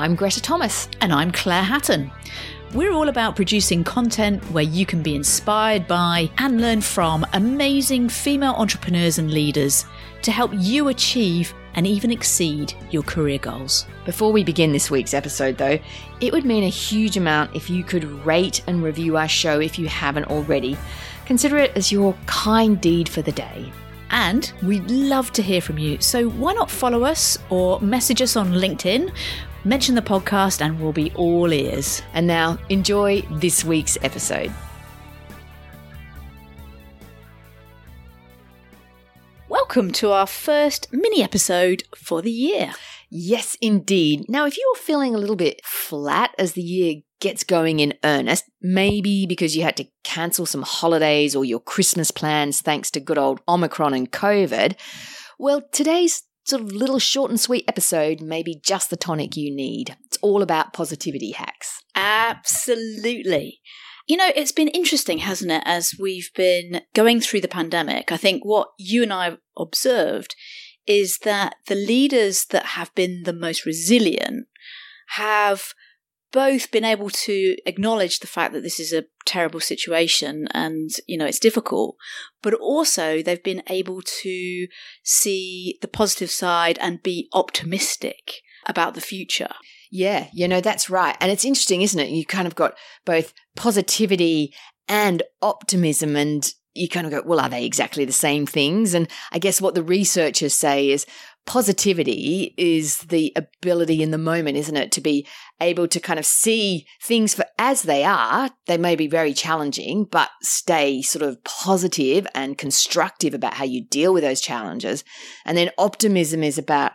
I'm Greta Thomas. And I'm Claire Hatton. We're all about producing content where you can be inspired by and learn from amazing female entrepreneurs and leaders to help you achieve and even exceed your career goals. Before we begin this week's episode, though, it would mean a huge amount if you could rate and review our show if you haven't already. Consider it as your kind deed for the day. And we'd love to hear from you, so why not follow us or message us on LinkedIn? Mention the podcast and we'll be all ears. And now, enjoy this week's episode. Welcome to our first mini episode for the year. Yes, indeed. Now, if you're feeling a little bit flat as the year gets going in earnest, maybe because you had to cancel some holidays or your Christmas plans thanks to good old Omicron and COVID, well, today's sort of little short and sweet episode may be just the tonic you need. It's all about positivity hacks. Absolutely. You know, it's been interesting, hasn't it, as we've been going through the pandemic? I think what you and I observed is that the leaders that have been the most resilient have both been able to acknowledge the fact that this is a terrible situation and you know it's difficult but also they've been able to see the positive side and be optimistic about the future. Yeah you know that's right. And it's interesting isn't it? You kind of got both positivity and optimism and you kind of go, well, are they exactly the same things? And I guess what the researchers say is positivity is the ability in the moment, isn't it? To be able to kind of see things for as they are. They may be very challenging, but stay sort of positive and constructive about how you deal with those challenges. And then optimism is about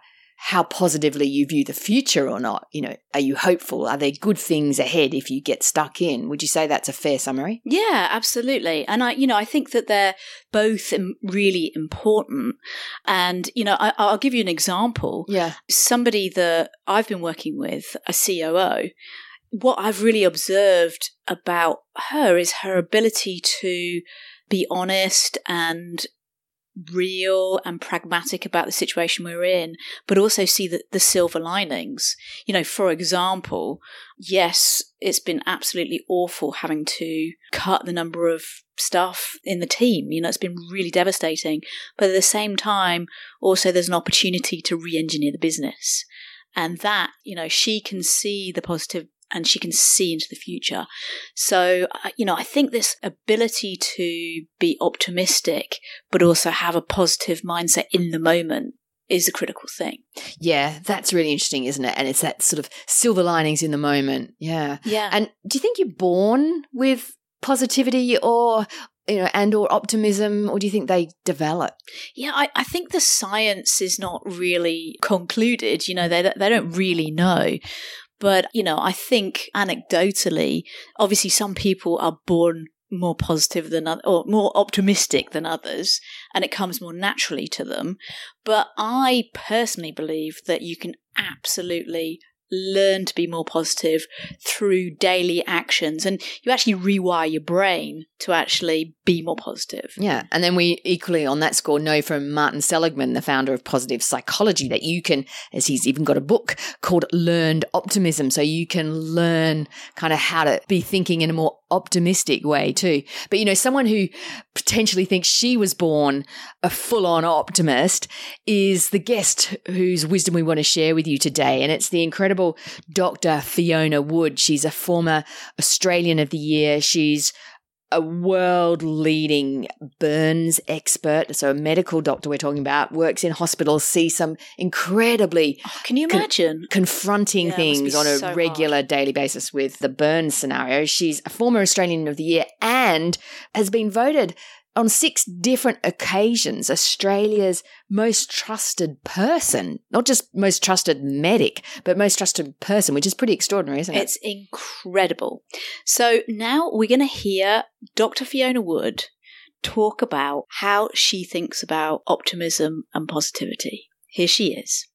how positively you view the future or not. You know, are you hopeful? Are there good things ahead if you get stuck in? Would you say that's a fair summary? Yeah, absolutely. And I, you know, I think that they're both really important. And, you know, I, will give you an example. Yeah. Somebody that I've been working with, a COO, what I've really observed about her is her ability to be honest and real and pragmatic about the situation we're in, but also see the, the silver linings. You know, for example, yes, it's been absolutely awful having to cut the number of staff in the team. You know, it's been really devastating. But at the same time, also there's an opportunity to re engineer the business. And that, you know, she can see the positive and she can see into the future. So, you know, I think this ability to be optimistic, but also have a positive mindset in the moment is a critical thing. Yeah, that's really interesting, isn't it? And it's that sort of silver linings in the moment. Yeah. Yeah. And do you think you're born with positivity or you know and or optimism or do you think they develop yeah I, I think the science is not really concluded you know they, they don't really know but, you know, I think anecdotally, obviously some people are born more positive than other, or more optimistic than others, and it comes more naturally to them. But I personally believe that you can absolutely learn to be more positive through daily actions and you actually rewire your brain to actually be more positive. Yeah. And then we equally on that score know from Martin Seligman, the founder of positive psychology, that you can, as he's even got a book called Learned Optimism. So you can learn kind of how to be thinking in a more optimistic way too. But you know, someone who potentially thinks she was born a full on optimist is the guest whose wisdom we want to share with you today. And it's the incredible Dr. Fiona Wood. She's a former Australian of the Year. She's a world leading burns expert. So, a medical doctor we're talking about, works in hospitals, sees some incredibly. Oh, can you imagine? Con- confronting Yeah, things on a so regular daily basis with the burns scenario. She's a former Australian of the Year and has been voted on six different occasions Australia's most trusted person, not just most trusted medic, but most trusted person, which is pretty extraordinary, isn't it? It's incredible. So now we're going to hear Dr. Fiona Wood talk about how she thinks about optimism and positivity. Here she is.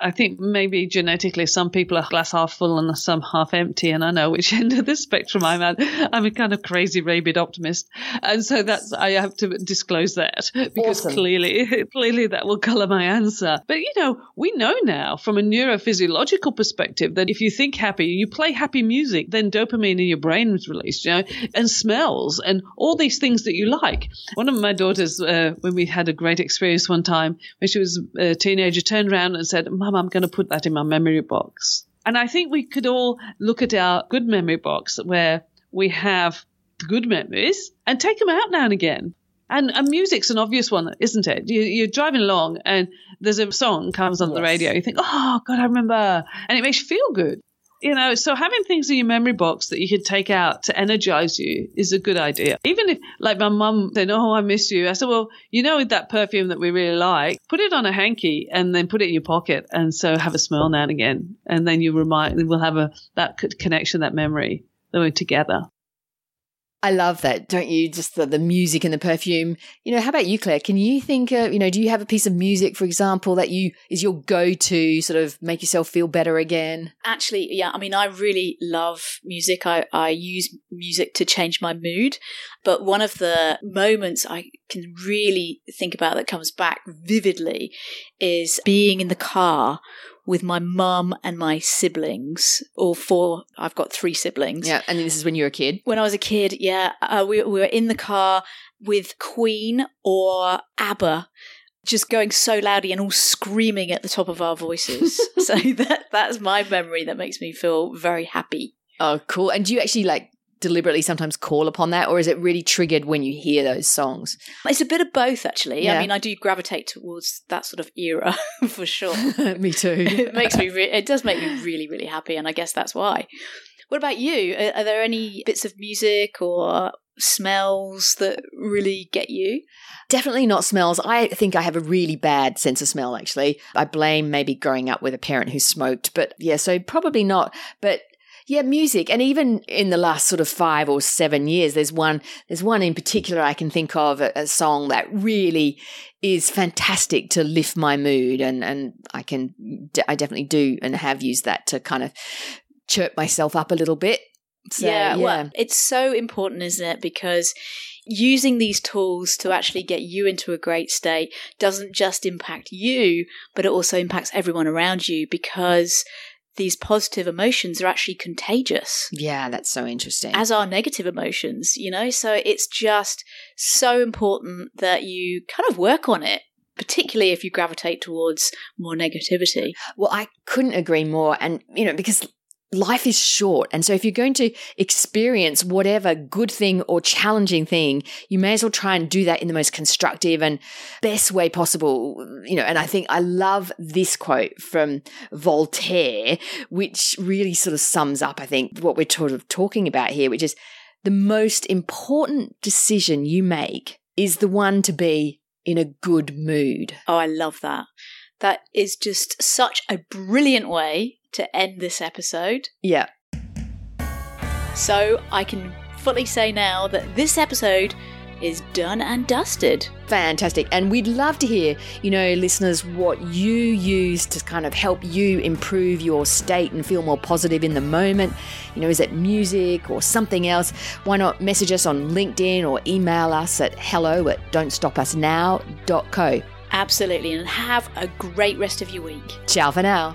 I think maybe genetically some people are glass half full and some half empty, and I know which end of the spectrum I'm at. I'm a kind of crazy rabid optimist, and so that's I have to disclose that because Awesome. clearly, clearly that will colour my answer. But you know, we know now from a neurophysiological perspective that if you think happy, you play happy music, then dopamine in your brain is released, you know, and smells and all these things that you like. One of my daughters, uh, when we had a great experience one time, when she was a teenager, turned around and said, Mum, I'm going to put that in my memory box. And I think we could all look at our good memory box where we have good memories and take them out now and again. And, and music's an obvious one, isn't it? You, you're driving along and there's a song comes on the radio. You think, oh, God, I remember. And it makes you feel good. You know, so having things in your memory box that you can take out to energize you is a good idea. Even if, like my mum said, oh, I miss you. I said, well, you know, with that perfume that we really like, put it on a hanky and then put it in your pocket. And so have a smell now and again. And then you remind, we'll have a, that connection, that memory that we're together. I love that, don't you? Just the, the music and the perfume. You know, how about you, Claire? Can you think, uh, you know, do you have a piece of music, for example, that you is your go to sort of make yourself feel better again? Actually, yeah, I mean, I really love music. I, I use music to change my mood. But one of the moments I can really think about that comes back vividly is being in the car with my mum and my siblings, all four. I've got three siblings. Yeah. And this is when you were a kid. When I was a kid, yeah, uh, we, we were in the car with Queen or ABBA. Just going so loudly and all screaming at the top of our voices. so that that's my memory that makes me feel very happy. Oh, cool. And do you actually like deliberately sometimes call upon that, or is it really triggered when you hear those songs? It's a bit of both, actually. Yeah. I mean, I do gravitate towards that sort of era for sure. Me too. it makes me. Re- it does make me really, really happy, and I guess that's why. What about you? Are, are there any bits of music or smells that really get you? Definitely not smells. I think I have a really bad sense of smell, actually. I blame maybe growing up with a parent who smoked, but yeah, so probably not. But yeah, music. And even in the last sort of five or seven years, there's one, there's one in particular I can think of, a, a song that really is fantastic to lift my mood. And, and I can, I definitely do and have used that to kind of chirp myself up a little bit. So, yeah, well, it's so important, isn't it? Because using these tools to actually get you into a great state doesn't just impact you, but it also impacts everyone around you because these positive emotions are actually contagious. yeah, that's so interesting. As are negative emotions, you know? So it's just so important that you kind of work on it, particularly if you gravitate towards more negativity. Well, I couldn't agree more. And, you know, because life is short. And so if you're going to experience whatever good thing or challenging thing, you may as well try and do that in the most constructive and best way possible. You know, and I think I love this quote from Voltaire, which really sort of sums up, I think, what we're sort of talking about here, which is the most important decision you make is the one to be in a good mood. Oh, I love that. That is just such a brilliant way to end this episode. Yeah. So I can fully say now that this episode is done and dusted. Fantastic. And we'd love to hear, you know, listeners, what you use to kind of help you improve your state and feel more positive in the moment. You know, is it music or something else? Why not message us on LinkedIn or email us at hello at don'tstopusnow.co. Absolutely. And have a great rest of your week. Ciao for now.